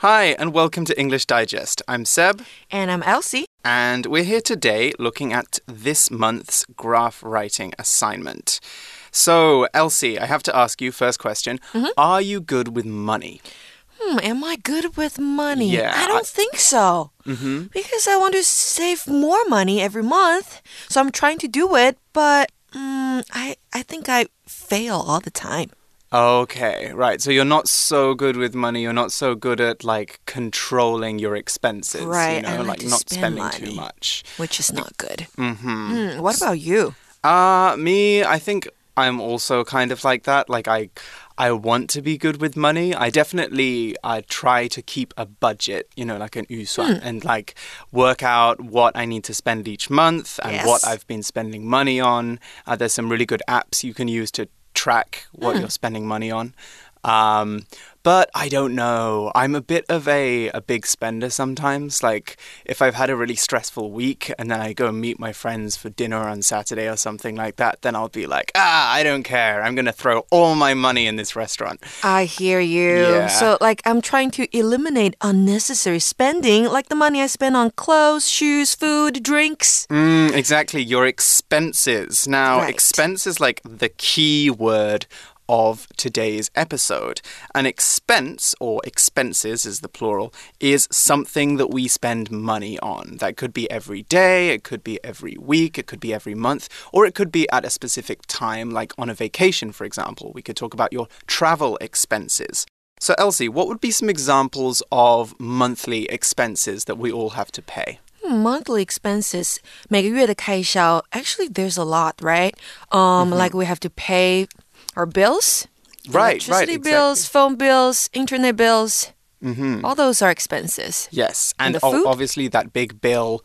Hi, and welcome to English Digest. I'm Seb. And I'm Elsie. And we're here today looking at this month's graph writing assignment. So, Elsie, I have to ask you first question Mm -hmm. Are you good with money? Hmm, am I good with money? Yeah. I don't I... think so. Mm -hmm. Because I want to save more money every month. So I'm trying to do it, but um, I, I think I fail all the time. Okay, right. So you're not so good with money. You're not so good at like controlling your expenses. Right. You know, like, like not spend spending money, too much. Which is not good. Mm-hmm. Mm, what about you? Uh, me, I think I'm also kind of like that. Like I I want to be good with money. I definitely I try to keep a budget, you know, like an yusuan, mm. and like work out what I need to spend each month and yes. what I've been spending money on. Uh, there's some really good apps you can use to track what mm. you're spending money on. Um, but I don't know. I'm a bit of a, a big spender sometimes. Like, if I've had a really stressful week and then I go and meet my friends for dinner on Saturday or something like that, then I'll be like, ah, I don't care. I'm going to throw all my money in this restaurant. I hear you. Yeah. So, like, I'm trying to eliminate unnecessary spending, like the money I spend on clothes, shoes, food, drinks. Mm, exactly. Your expenses. Now, right. expense is like the key word of today's episode. An expense, or expenses is the plural, is something that we spend money on. That could be every day, it could be every week, it could be every month, or it could be at a specific time, like on a vacation, for example. We could talk about your travel expenses. So, Elsie, what would be some examples of monthly expenses that we all have to pay? Hmm, monthly expenses 每个月的开销 actually there's a lot right um mm -hmm. like we have to pay our bills right electricity right bills exactly. phone bills internet bills mm -hmm. all those are expenses yes and, and obviously that big bill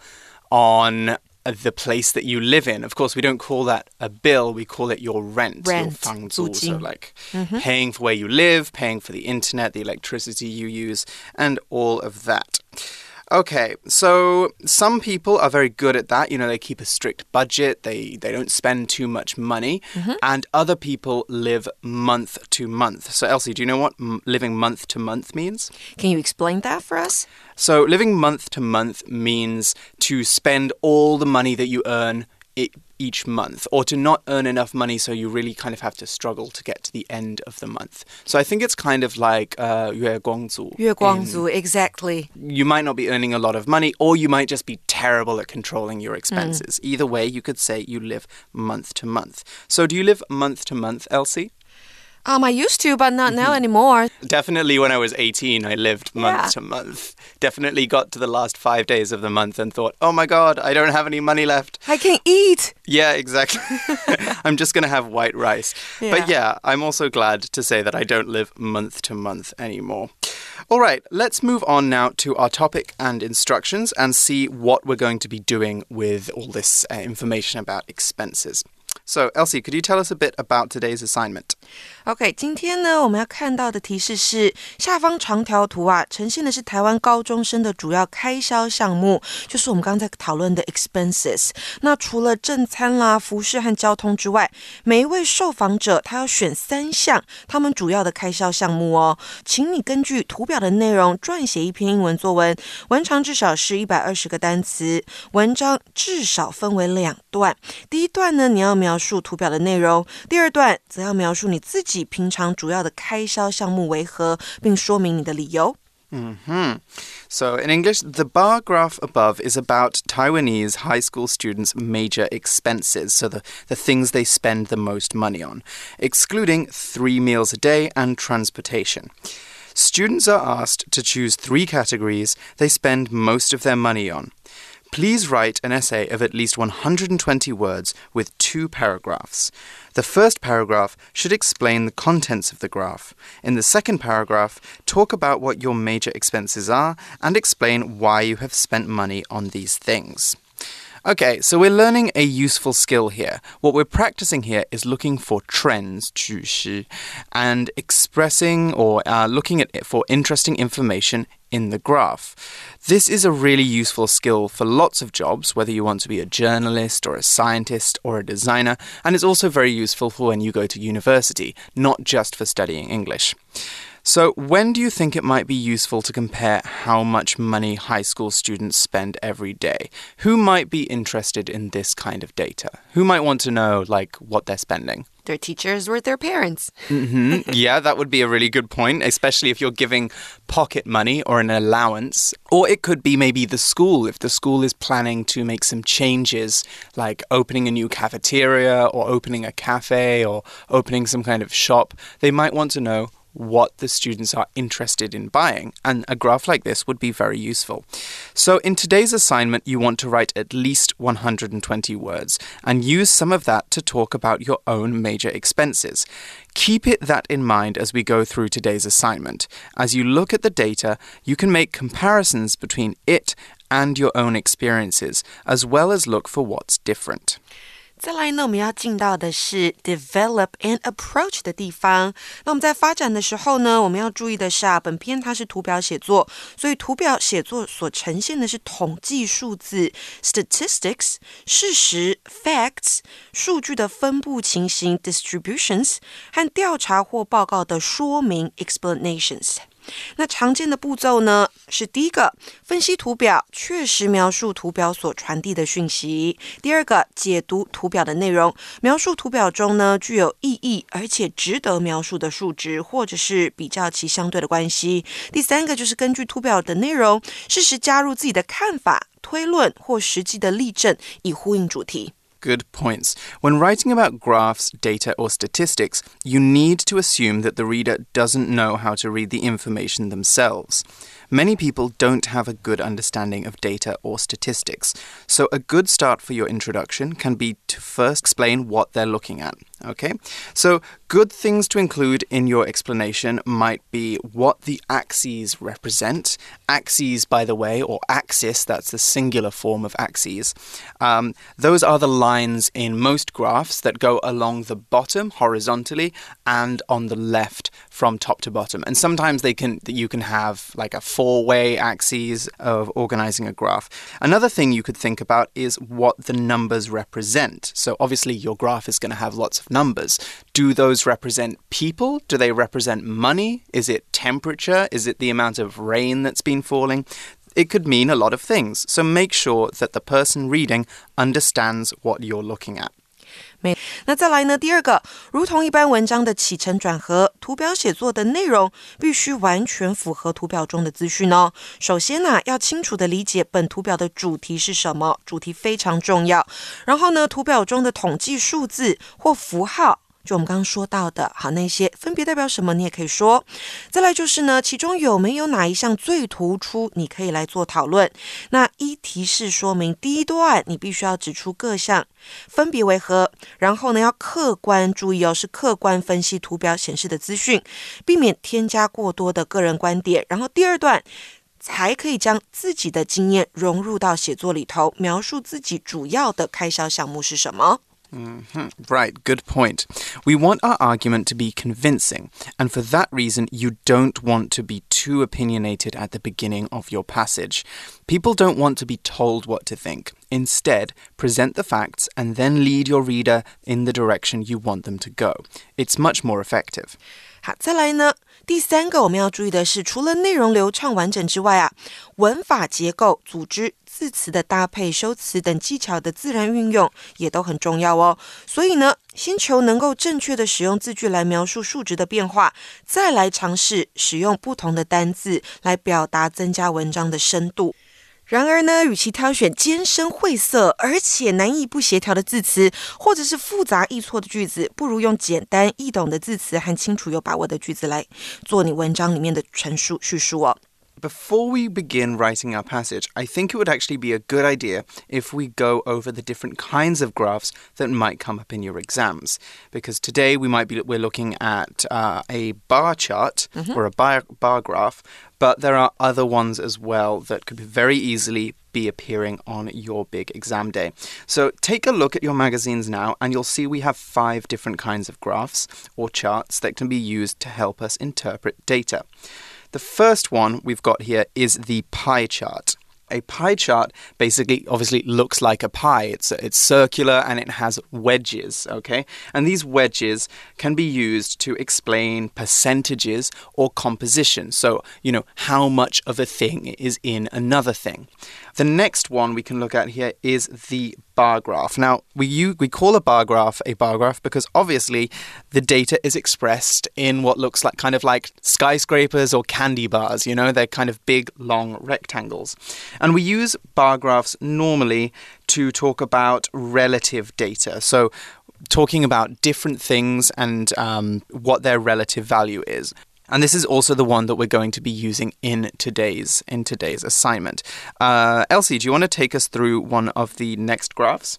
on the place that you live in. Of course, we don't call that a bill, we call it your rent, rent your 房租. So, like mm -hmm. paying for where you live, paying for the internet, the electricity you use, and all of that. Okay, so some people are very good at that. You know, they keep a strict budget, they, they don't spend too much money, mm -hmm. and other people live month to month. So, Elsie, do you know what living month to month means? Can you explain that for us? So, living month to month means to spend all the money that you earn each month or to not earn enough money so you really kind of have to struggle to get to the end of the month. So I think it's kind of like uh, Yue Guangzu. Yue Guangzu, exactly. You might not be earning a lot of money or you might just be terrible at controlling your expenses. Mm. Either way, you could say you live month to month. So do you live month to month, Elsie? Um, I used to, but not now Mm-hmm. anymore. Definitely when I was 18, I lived month Yeah. to month. Definitely got to the last five days of the month and thought, oh my god, I don't have any money left. I can't eat. Yeah, exactly. I'm just going to have white rice. But yeah, I'm also glad to say that I don't live month to month anymore. All right, let's move on now to our topic and instructions and see what we're going to be doing with all this uh, information about expenses. So, Elsie, could you tell us a bit about today's assignment? OK，今天呢，我们要看到的提示是下方长条图啊，呈现的是台湾高中生的主要开销项目，就是我们刚才讨论的 expenses。那除了正餐啦、服饰和交通之外，每一位受访者他要选三项他们主要的开销项目哦。请你根据图表的内容撰写一篇英文作文，文长至少是一百二十个单词，文章至少分为两段。第一段呢，你要描 述图表的内容；第二段则要描述你自己。己平常主要的开销项目为何，并说明你的理由。Mm -hmm. So, in English, the bar graph above is about Taiwanese high school students' major expenses, so the, the things they spend the most money on, excluding three meals a day and transportation. Students are asked to choose three categories they spend most of their money on. Please write an essay of at least 120 words with two paragraphs. The first paragraph should explain the contents of the graph. In the second paragraph, talk about what your major expenses are and explain why you have spent money on these things. Okay, so we're learning a useful skill here. What we're practicing here is looking for trends, 趋势, and expressing or uh, looking at for interesting information in the graph. This is a really useful skill for lots of jobs, whether you want to be a journalist or a scientist or a designer, and it's also very useful for when you go to university, not just for studying English. So, when do you think it might be useful to compare how much money high school students spend every day? Who might be interested in this kind of data? Who might want to know, like, what they're spending? Their teachers or their parents. Mm -hmm. yeah, that would be a really good point, especially if you're giving pocket money or an allowance. Or it could be maybe the school, if the school is planning to make some changes, like opening a new cafeteria or opening a cafe or opening some kind of shop. They might want to know what the students are interested in buying, and a graph like this would be very useful. So, in today's assignment, you want to write at least 120 words and use some of that to talk about your own major expenses. Keep it that in mind as we go through today's assignment. As you look at the data, you can make comparisons between it and your own experiences, as well as look for what's different. 再来呢，我们要进到的是 develop and approach 的地方。那我们在发展的时候呢，我们要注意的是啊，本篇它是图表写作，所以图表写作所呈现的是统计数字 statistics 事实 facts 数据的分布情形 distributions 和调查或报告的说明 explanations。 那常见的步骤呢，是第一个分析图表，确实描述图表所传递的讯息；第二个解读图表的内容，描述图表中呢具有意义而且值得描述的数值，或者是比较其相对的关系；第三个就是根据图表的内容，适时加入自己的看法、推论或实际的例证，以呼应主题。Good points. When writing about graphs, data, or statistics, you need to assume that the reader doesn't know how to read the information themselves. Many people don't have a good understanding of data or statistics, so a good start for your introduction can be to first explain what they're looking at. Okay, so good things to include in your explanation might be what the axes represent. Axes, by the way, or axis, that's the singular form of axes. Um, those are the lines in most graphs that go along the bottom horizontally and on the left from top to bottom. And sometimes they can you can have like a four-way axes of organizing a graph. Another thing you could think about is what the numbers represent. So obviously your graph is going to have lots of numbers. Do those represent people? Do they represent money? Is it temperature? Is it the amount of rain that's been falling? It could mean a lot of things, so make sure that the person reading understands what you're looking at. 没，那再来呢？第二个，如同一般文章的起承转合，图表写作的内容必须完全符合图表中的资讯哦。首先呢，要清楚的理解本图表的主题是什么，主题非常重要。然后呢，图表中的统计数字或符号。就我们刚刚说到的，好，那些分别代表什么，你也可以说。再来就是呢，其中有没有哪一项最突出，你可以来做讨论。那一提示说明第一段，你必须要指出各项分别为何，然后呢，要客观注意哦，是客观分析图表显示的资讯，避免添加过多的个人观点。然后第二段才可以将自己的经验融入到写作里头，描述自己主要的开销项目是什么。Mm -hmm. Right, good point. We want our argument to be convincing, and for that reason, you don't want to be too opinionated at the beginning of your passage. People don't want to be told what to think. Instead, present the facts and then lead your reader in the direction you want them to go. It's much more effective. 好，再来呢？第三个我们要注意的是，除了内容流畅完整之外啊，文法结构、组织、字词的搭配、修辞等技巧的自然运用也都很重要哦。所以呢，先求能够正确的使用字句来描述数值的变化，再来尝试使用不同的单字来表达，增加文章的深度。然而呢，与其挑选艰深晦涩而且难易不协调的字词，或者是复杂易错的句子，不如用简单易懂的字词和清楚有把握的句子来做你文章里面的陈述叙述哦。Before we begin writing our passage, I think it would actually be a good idea if we go over the different kinds of graphs that might come up in your exams. Because today we might be we're looking at uh, a bar chart mm -hmm. or a bar, bar graph, but there are other ones as well that could very easily be appearing on your big exam day. So take a look at your magazines now, and you'll see we have five different kinds of graphs or charts that can be used to help us interpret data. The first one we've got here is the pie chart. A pie chart basically obviously looks like a pie. It's it's circular and it has wedges, okay? And these wedges can be used to explain percentages or composition. So, you know, how much of a thing is in another thing. The next one we can look at here is the bar graph. Now, we, you, we call a bar graph a bar graph because obviously the data is expressed in what looks like kind of like skyscrapers or candy bars, you know, they're kind of big, long rectangles. And we use bar graphs normally to talk about relative data. So, talking about different things and um, what their relative value is. And this is also the one that we're going to be using in today's in today's assignment. Uh, Elsie, do you want to take us through one of the next graphs?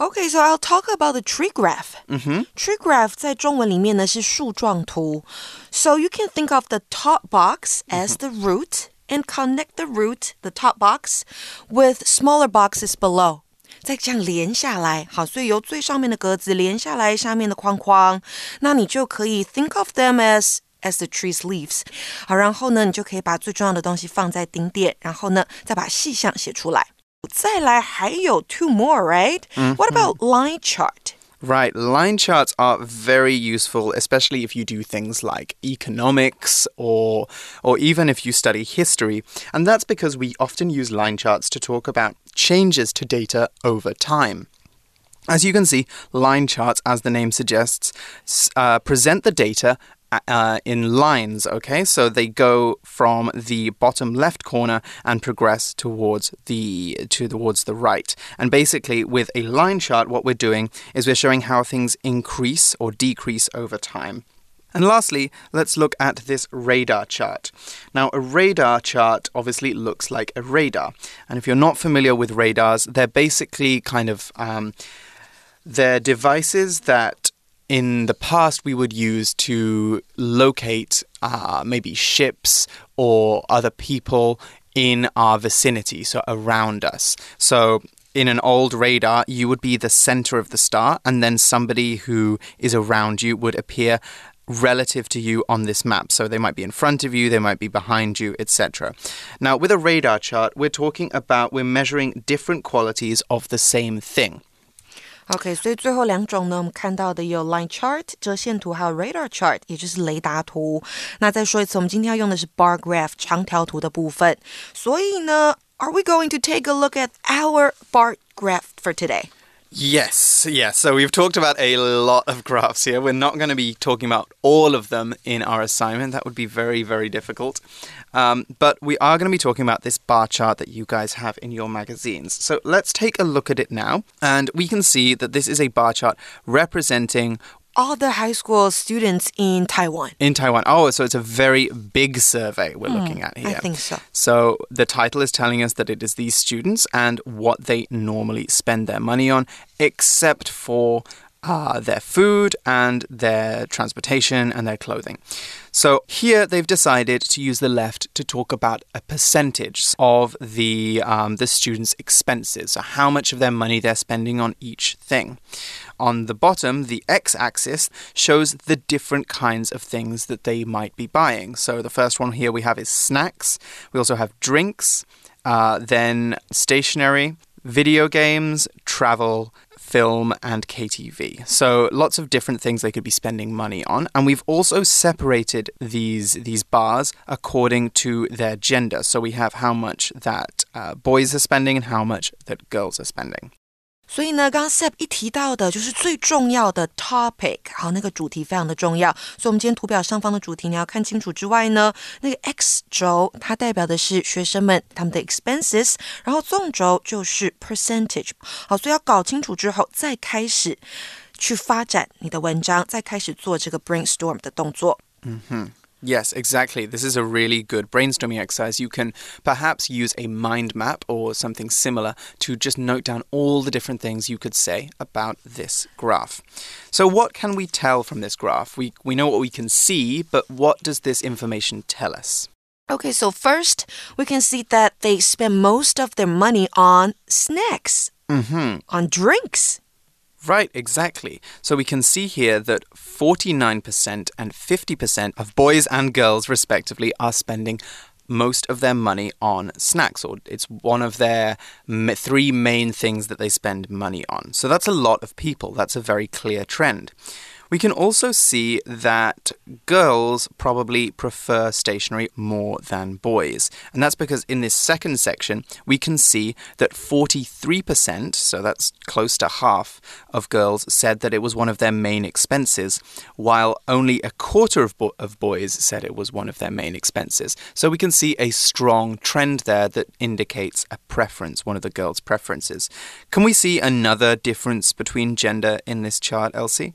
Okay, so I'll talk about the tree graph. Mm-hmm. Tree graph 在中文里面呢是树状图. So you can think of the top box as the root and connect the root, the top box, with smaller boxes below. 再这样连下来，好，所以由最上面的格子连下来下面的框框，那你就可以 think of them as as the tree's leaves。好，然后呢，你就可以把最重要的东西放在顶点，然后呢，再把细项写出来。再来还有 two more, right? What about line chart? Right, line charts are very useful, especially if you do things like economics or or even if you study history. And that's because we often use line charts to talk about changes to data over time. As you can see, line charts, as the name suggests, uh, present the data uh, in lines, okay? So they go from the bottom left corner and progress towards the to towards the right. And basically with a line chart what we're doing is we're showing how things increase or decrease over time. And lastly, let's look at this radar chart. Now, a radar chart obviously looks like a radar. And if you're not familiar with radars, they're basically kind of um, they're devices that in the past we would use to locate uh, maybe ships or other people in our vicinity, so around us. So in an old radar, you would be the center of the star, and then somebody who is around you would appear relative to you on this map. So they might be in front of you, they might be behind you, etc. Now, with a radar chart, we're talking about we're measuring different qualities of the same thing. OK，所以最后两种呢，我们看到的有 line chart 折线图，还有 radar chart，也就是雷达图。那再说一次，我们今天要用的是 bar graph 长条图的部分。所以呢，Are we going to take a look at our bar graph for today? Yes, yes. So we've talked about a lot of graphs here. We're not going to be talking about all of them in our assignment. That would be very, very difficult. Um, but we are going to be talking about this bar chart that you guys have in your magazines. So let's take a look at it now. And we can see that this is a bar chart representing all the high school students in Taiwan. In Taiwan. Oh, so it's a very big survey we're mm, looking at here. I think so. So the title is telling us that it is these students and what they normally spend their money on, except for uh, their food and their transportation and their clothing. So here they've decided to use the left to talk about a percentage of the um, the students' expenses, so how much of their money they're spending on each thing. On the bottom, the x-axis shows the different kinds of things that they might be buying. So the first one here we have is snacks. We also have drinks, uh, then stationery, video games, travel, film, and KTV. So lots of different things they could be spending money on. And we've also separated these these bars according to their gender. So we have how much that uh, boys are spending and how much that girls are spending. 所以呢，刚刚 Sep 一提到的就是最重要的 topic，好，那个主题非常的重要。所以，我们今天图表上方的主题你要看清楚之外呢，那个 x 轴它代表的是学生们他们的 expenses，然后纵轴就是 percentage。好，所以要搞清楚之后，再开始去发展你的文章，再开始做这个 brainstorm 的动作。嗯哼。Yes, exactly. This is a really good brainstorming exercise. You can perhaps use a mind map or something similar to just note down all the different things you could say about this graph. So, what can we tell from this graph? We, we know what we can see, but what does this information tell us? Okay, so first, we can see that they spend most of their money on snacks, mm -hmm. on drinks. Right, exactly. So we can see here that 49% and 50% of boys and girls, respectively, are spending most of their money on snacks, or it's one of their three main things that they spend money on. So that's a lot of people. That's a very clear trend. We can also see that girls probably prefer stationery more than boys. And that's because in this second section, we can see that 43%, so that's close to half, of girls said that it was one of their main expenses, while only a quarter of, bo of boys said it was one of their main expenses. So we can see a strong trend there that indicates a preference, one of the girls' preferences. Can we see another difference between gender in this chart, Elsie?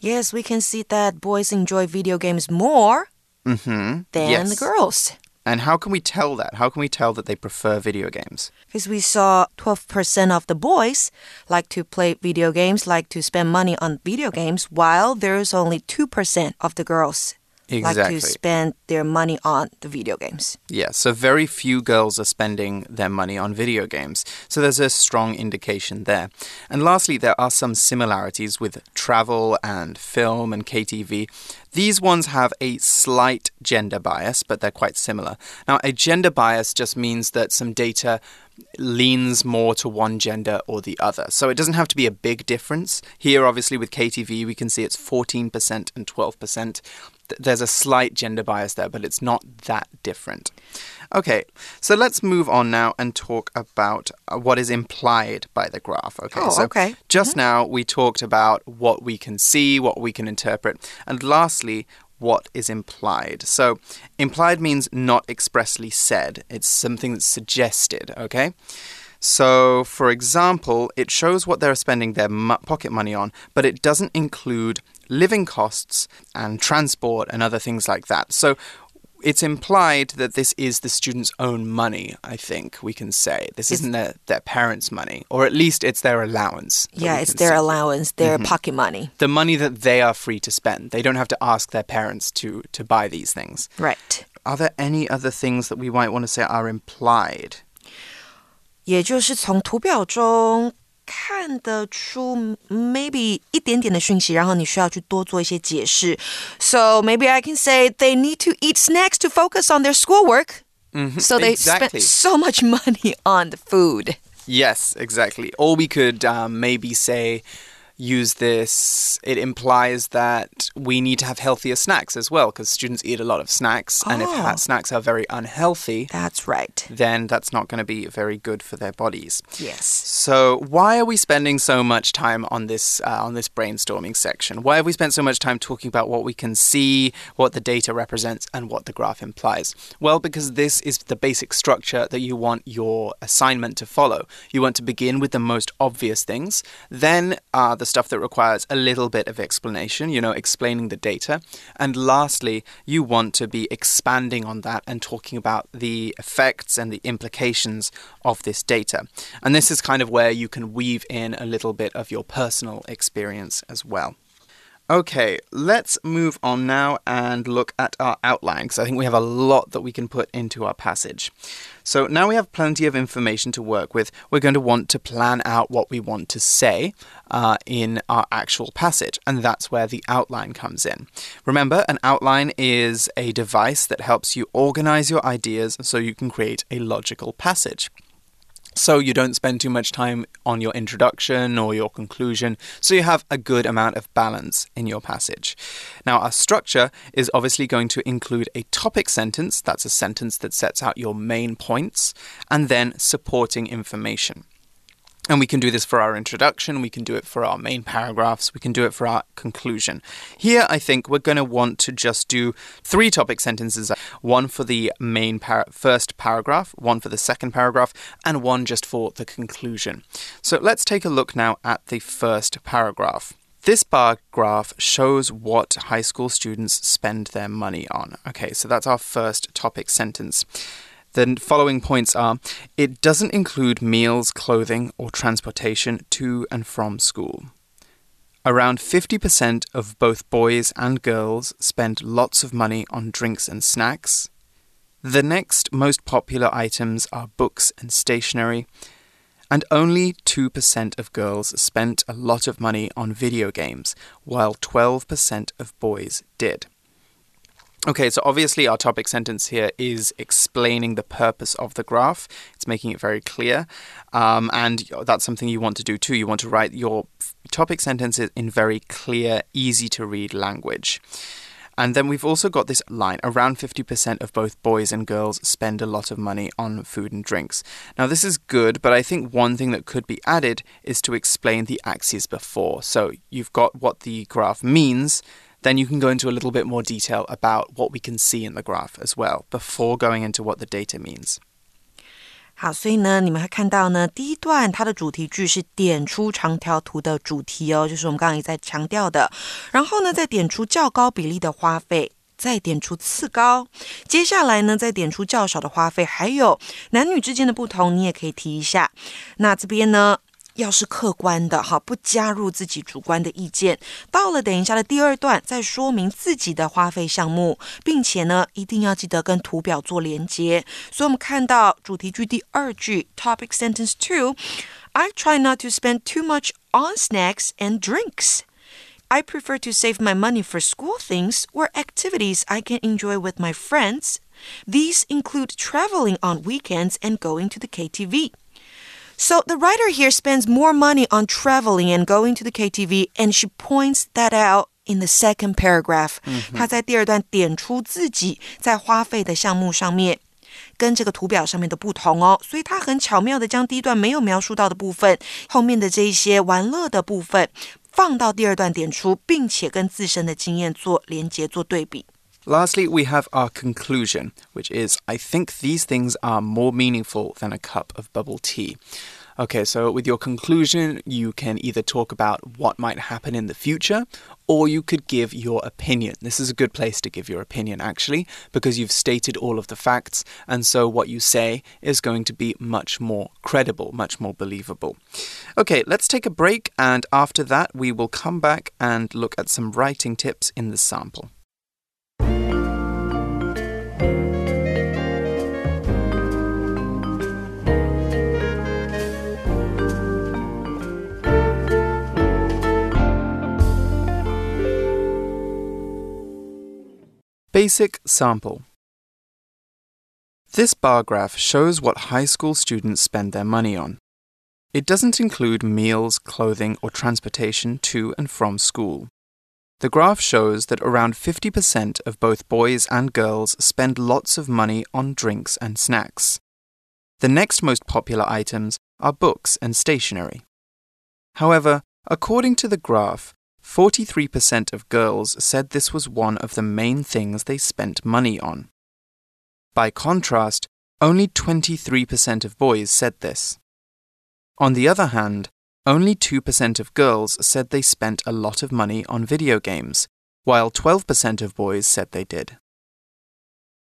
Yes, we can see that boys enjoy video games more mm -hmm. than yes. the girls. And how can we tell that? How can we tell that they prefer video games? Because we saw 12% of the boys like to play video games, like to spend money on video games, while there's only 2% of the girls exactly. like to spend their money on the video games. Yeah, so very few girls are spending their money on video games. So there's a strong indication there. And lastly, there are some similarities with travel and film and KTV. These ones have a slight gender bias, but they're quite similar. Now, a gender bias just means that some data leans more to one gender or the other. So it doesn't have to be a big difference. Here, obviously, with KTV, we can see it's 14% and 12% there's a slight gender bias there, but it's not that different. Okay, so let's move on now and talk about uh, what is implied by the graph. Okay, oh, so okay. just mm -hmm. now we talked about what we can see, what we can interpret, and lastly, what is implied. So, implied means not expressly said, it's something that's suggested, okay? So, for example, it shows what they're spending their pocket money on, but it doesn't include living costs and transport and other things like that. So it's implied that this is the student's own money, I think we can say. This is isn't their, their parents' money, or at least it's their allowance. Yeah, it's their say. allowance, their mm -hmm. pocket money. The money that they are free to spend. They don't have to ask their parents to, to buy these things. Right. Are there any other things that we might want to say are implied? 也就是从图表中 看得出 maybe 一点点的讯息，然后你需要去多做一些解释。So maybe I can say they need to eat snacks to focus on their schoolwork. Mm -hmm, so they exactly. spent so much money on the food. Yes, exactly. Or we could um, maybe say use this, it implies that we need to have healthier snacks as well, because students eat a lot of snacks, oh. and if oh. snacks are very unhealthy, that's right, then that's not going to be very good for their bodies. Yes. So why are we spending so much time on this uh, on this brainstorming section? Why have we spent so much time talking about what we can see, what the data represents, and what the graph implies? Well, because this is the basic structure that you want your assignment to follow. You want to begin with the most obvious things, then uh, the stuff that requires a little bit of explanation, you know, explaining the data. And lastly, you want to be expanding on that and talking about the effects and the implications of this data. And this is kind of where you can weave in a little bit of your personal experience as well. Okay, let's move on now and look at our outline because I think we have a lot that we can put into our passage. So now we have plenty of information to work with. We're going to want to plan out what we want to say uh, in our actual passage, and that's where the outline comes in. Remember, an outline is a device that helps you organize your ideas so you can create a logical passage so you don't spend too much time on your introduction or your conclusion, so you have a good amount of balance in your passage. Now, our structure is obviously going to include a topic sentence, that's a sentence that sets out your main points, and then supporting information. And we can do this for our introduction, we can do it for our main paragraphs, we can do it for our conclusion. Here, I think we're going to want to just do three topic sentences one for the main par first paragraph, one for the second paragraph, and one just for the conclusion. So let's take a look now at the first paragraph. This bar graph shows what high school students spend their money on. Okay, so that's our first topic sentence. The following points are it doesn't include meals, clothing, or transportation to and from school. Around 50% of both boys and girls spend lots of money on drinks and snacks. The next most popular items are books and stationery, and only 2% of girls spent a lot of money on video games, while 12% of boys did. Okay, so obviously our topic sentence here is explaining the purpose of the graph. It's making it very clear. Um, and that's something you want to do too. You want to write your topic sentences in very clear, easy to read language. And then we've also got this line around 50% of both boys and girls spend a lot of money on food and drinks. Now, this is good, but I think one thing that could be added is to explain the axes before. So you've got what the graph means then you can go into a little bit more detail about what we can see in the graph as well before going into what the data means. 好，所以呢，你们会看到呢，第一段它的主题句是点出长条图的主题哦，就是我们刚刚也在强调的。然后呢，再点出较高比例的花费，再点出次高。接下来呢，再点出较少的花费，还有男女之间的不同，你也可以提一下。那这边呢？ 要是客观的哈，不加入自己主观的意见。到了等一下的第二段，再说明自己的花费项目，并且呢，一定要记得跟图表做连接。所以，我们看到主题句第二句，Topic Sentence Two。I try not to spend too much on snacks and drinks. I prefer to save my money for school things or activities I can enjoy with my friends. These include traveling on weekends and going to the KTV. So the writer here spends more money on traveling and going to the KTV, and she points that out in the second paragraph. 她在第二段点出自己在花费的项目上面。跟这个图表上面的不同哦，所以他很巧妙的将第一段没有描述到的部分，后面的这一些玩乐的部分放到第二段点出，并且跟自身的经验做连接、做对比。 Lastly, we have our conclusion, which is I think these things are more meaningful than a cup of bubble tea. Okay, so with your conclusion, you can either talk about what might happen in the future or you could give your opinion. This is a good place to give your opinion, actually, because you've stated all of the facts, and so what you say is going to be much more credible, much more believable. Okay, let's take a break, and after that, we will come back and look at some writing tips in the sample. Basic sample. This bar graph shows what high school students spend their money on. It doesn't include meals, clothing, or transportation to and from school. The graph shows that around 50% of both boys and girls spend lots of money on drinks and snacks. The next most popular items are books and stationery. However, according to the graph, 43% of girls said this was one of the main things they spent money on. By contrast, only 23% of boys said this. On the other hand, only 2% of girls said they spent a lot of money on video games, while 12% of boys said they did.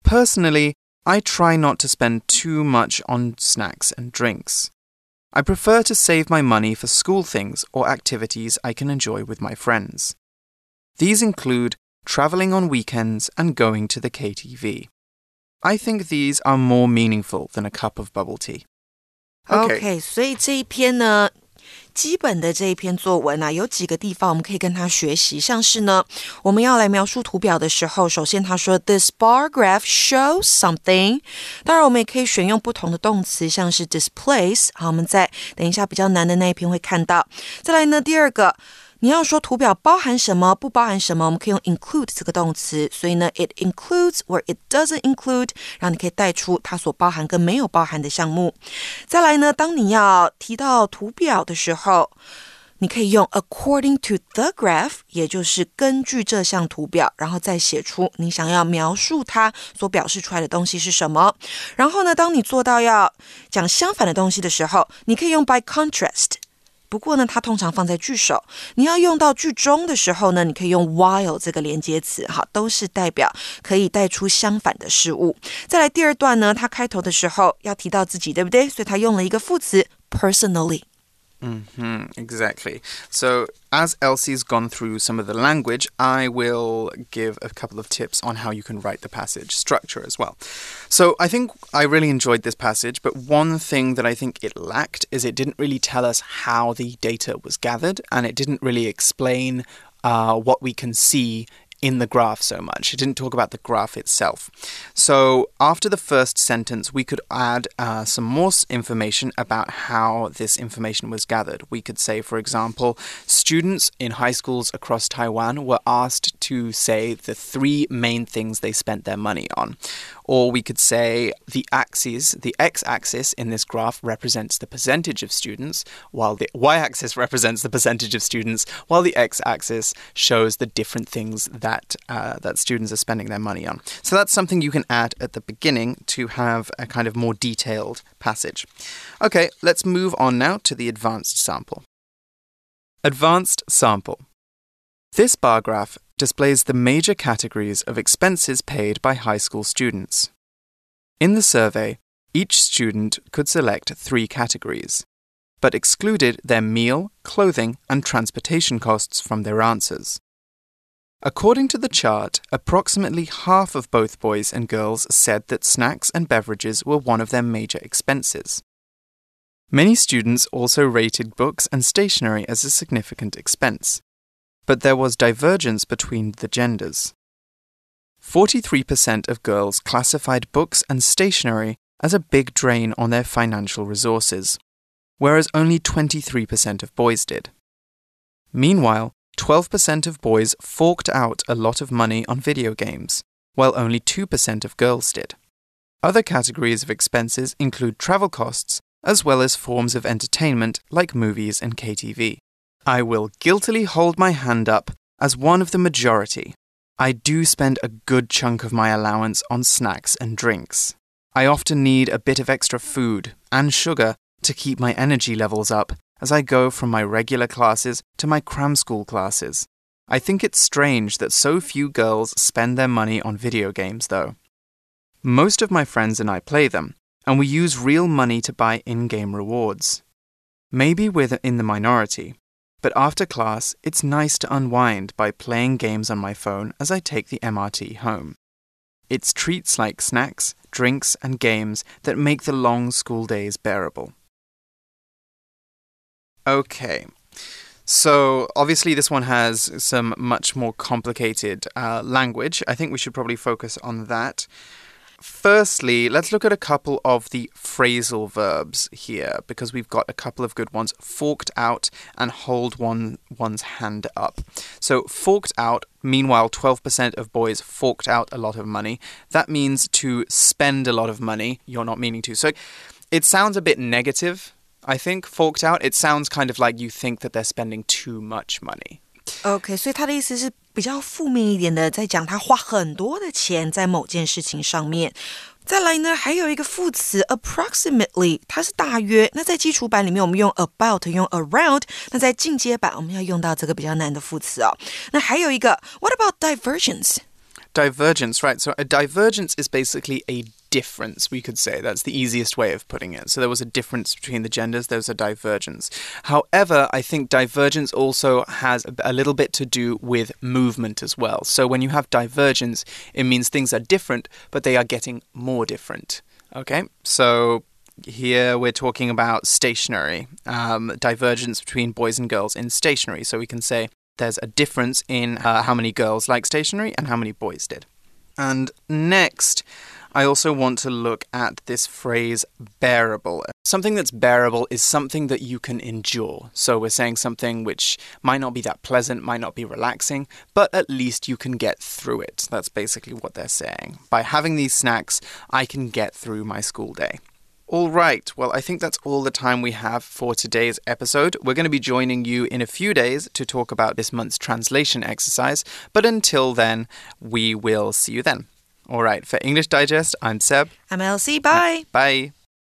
Personally, I try not to spend too much on snacks and drinks. I prefer to save my money for school things or activities I can enjoy with my friends. These include traveling on weekends and going to the KTV. I think these are more meaningful than a cup of bubble tea. Okay, okay 所以这一篇呢， 基本的这一篇作文啊，有几个地方我们可以跟他学习，像是呢，我们要来描述图表的时候，首先他说 this bar graph shows something，当然我们也可以选用不同的动词，像是 displace。好，我们在等一下比较难的那一篇会看到。再来呢，第二个。你要说图表包含什么，不包含什么，我们可以用 include 这个动词。所以呢，it includes or it doesn't include，然后你可以带出它所包含跟没有包含的项目。再来呢，当你要提到图表的时候，你可以用 according to the graph，也就是根据这项图表，然后再写出你想要描述它所表示出来的东西是什么。然后呢，当你做到要讲相反的东西的时候，你可以用 by contrast。不过呢，它通常放在句首。你要用到句中的时候呢，你可以用 while 这个连接词，哈，都是代表可以带出相反的事物。再来第二段呢，它开头的时候要提到自己，对不对？所以它用了一个副词 personally。Mm-hmm, exactly. So, as Elsie's gone through some of the language, I will give a couple of tips on how you can write the passage structure as well. So, I think I really enjoyed this passage, but one thing that I think it lacked is it didn't really tell us how the data was gathered and it didn't really explain uh, what we can see in the graph so much. It didn't talk about the graph itself. So after the first sentence, we could add uh, some more information about how this information was gathered. We could say, for example, students in high schools across Taiwan were asked to say the three main things they spent their money on. Or we could say the axis, the x axis in this graph represents the percentage of students, while the y axis represents the percentage of students, while the x axis shows the different things that, uh, that students are spending their money on. So that's something you can add at the beginning to have a kind of more detailed passage. Okay, let's move on now to the advanced sample. Advanced sample. This bar graph displays the major categories of expenses paid by high school students. In the survey, each student could select three categories, but excluded their meal, clothing, and transportation costs from their answers. According to the chart, approximately half of both boys and girls said that snacks and beverages were one of their major expenses. Many students also rated books and stationery as a significant expense but there was divergence between the genders. 43% of girls classified books and stationery as a big drain on their financial resources, whereas only 23% of boys did. Meanwhile, 12% of boys forked out a lot of money on video games, while only 2% of girls did. Other categories of expenses include travel costs, as well as forms of entertainment like movies and KTV. I will guiltily hold my hand up as one of the majority. I do spend a good chunk of my allowance on snacks and drinks. I often need a bit of extra food and sugar to keep my energy levels up as I go from my regular classes to my cram school classes. I think it's strange that so few girls spend their money on video games, though. Most of my friends and I play them, and we use real money to buy in game rewards. Maybe we're in the minority, but after class, it's nice to unwind by playing games on my phone as I take the MRT home. It's treats like snacks, drinks, and games that make the long school days bearable. Okay. So, obviously, this one has some much more complicated uh, language. I think we should probably focus on that Firstly, let's look at a couple of the phrasal verbs here because we've got a couple of good ones. Forked out and hold one one's hand up. So forked out, meanwhile 12% of boys forked out a lot of money. That means to spend a lot of money. You're not meaning to. So it sounds a bit negative, I think, forked out. It sounds kind of like you think that they're spending too much money. OK，所以他的意思是 比较负面一点的，在讲他花很多的钱在某件事情上面。再来呢，还有一个副词 approximately，它是大约。那在基础版里面，我们用 about，用 around。那在进阶版，我们要用到这个比较难的副词哦。那还有一个，what about diversions？divergence？Divergence, right? So a divergence is basically a difference, we could say. That's the easiest way of putting it. So there was a difference between the genders, there was a divergence. However, I think divergence also has a little bit to do with movement as well. So when you have divergence, it means things are different, but they are getting more different. Okay? So here we're talking about stationery um, divergence between boys and girls in stationery. So we can say there's a difference in uh, how many girls like stationery and how many boys did. And next, I also want to look at this phrase bearable. Something that's bearable is something that you can endure. So we're saying something which might not be that pleasant, might not be relaxing, but at least you can get through it. That's basically what they're saying. By having these snacks, I can get through my school day. All right, well, I think that's all the time we have for today's episode. We're going to be joining you in a few days to talk about this month's translation exercise, but until then, we will see you then. All right, for English Digest, I'm Seb. I'm Elsie. Bye. Bye.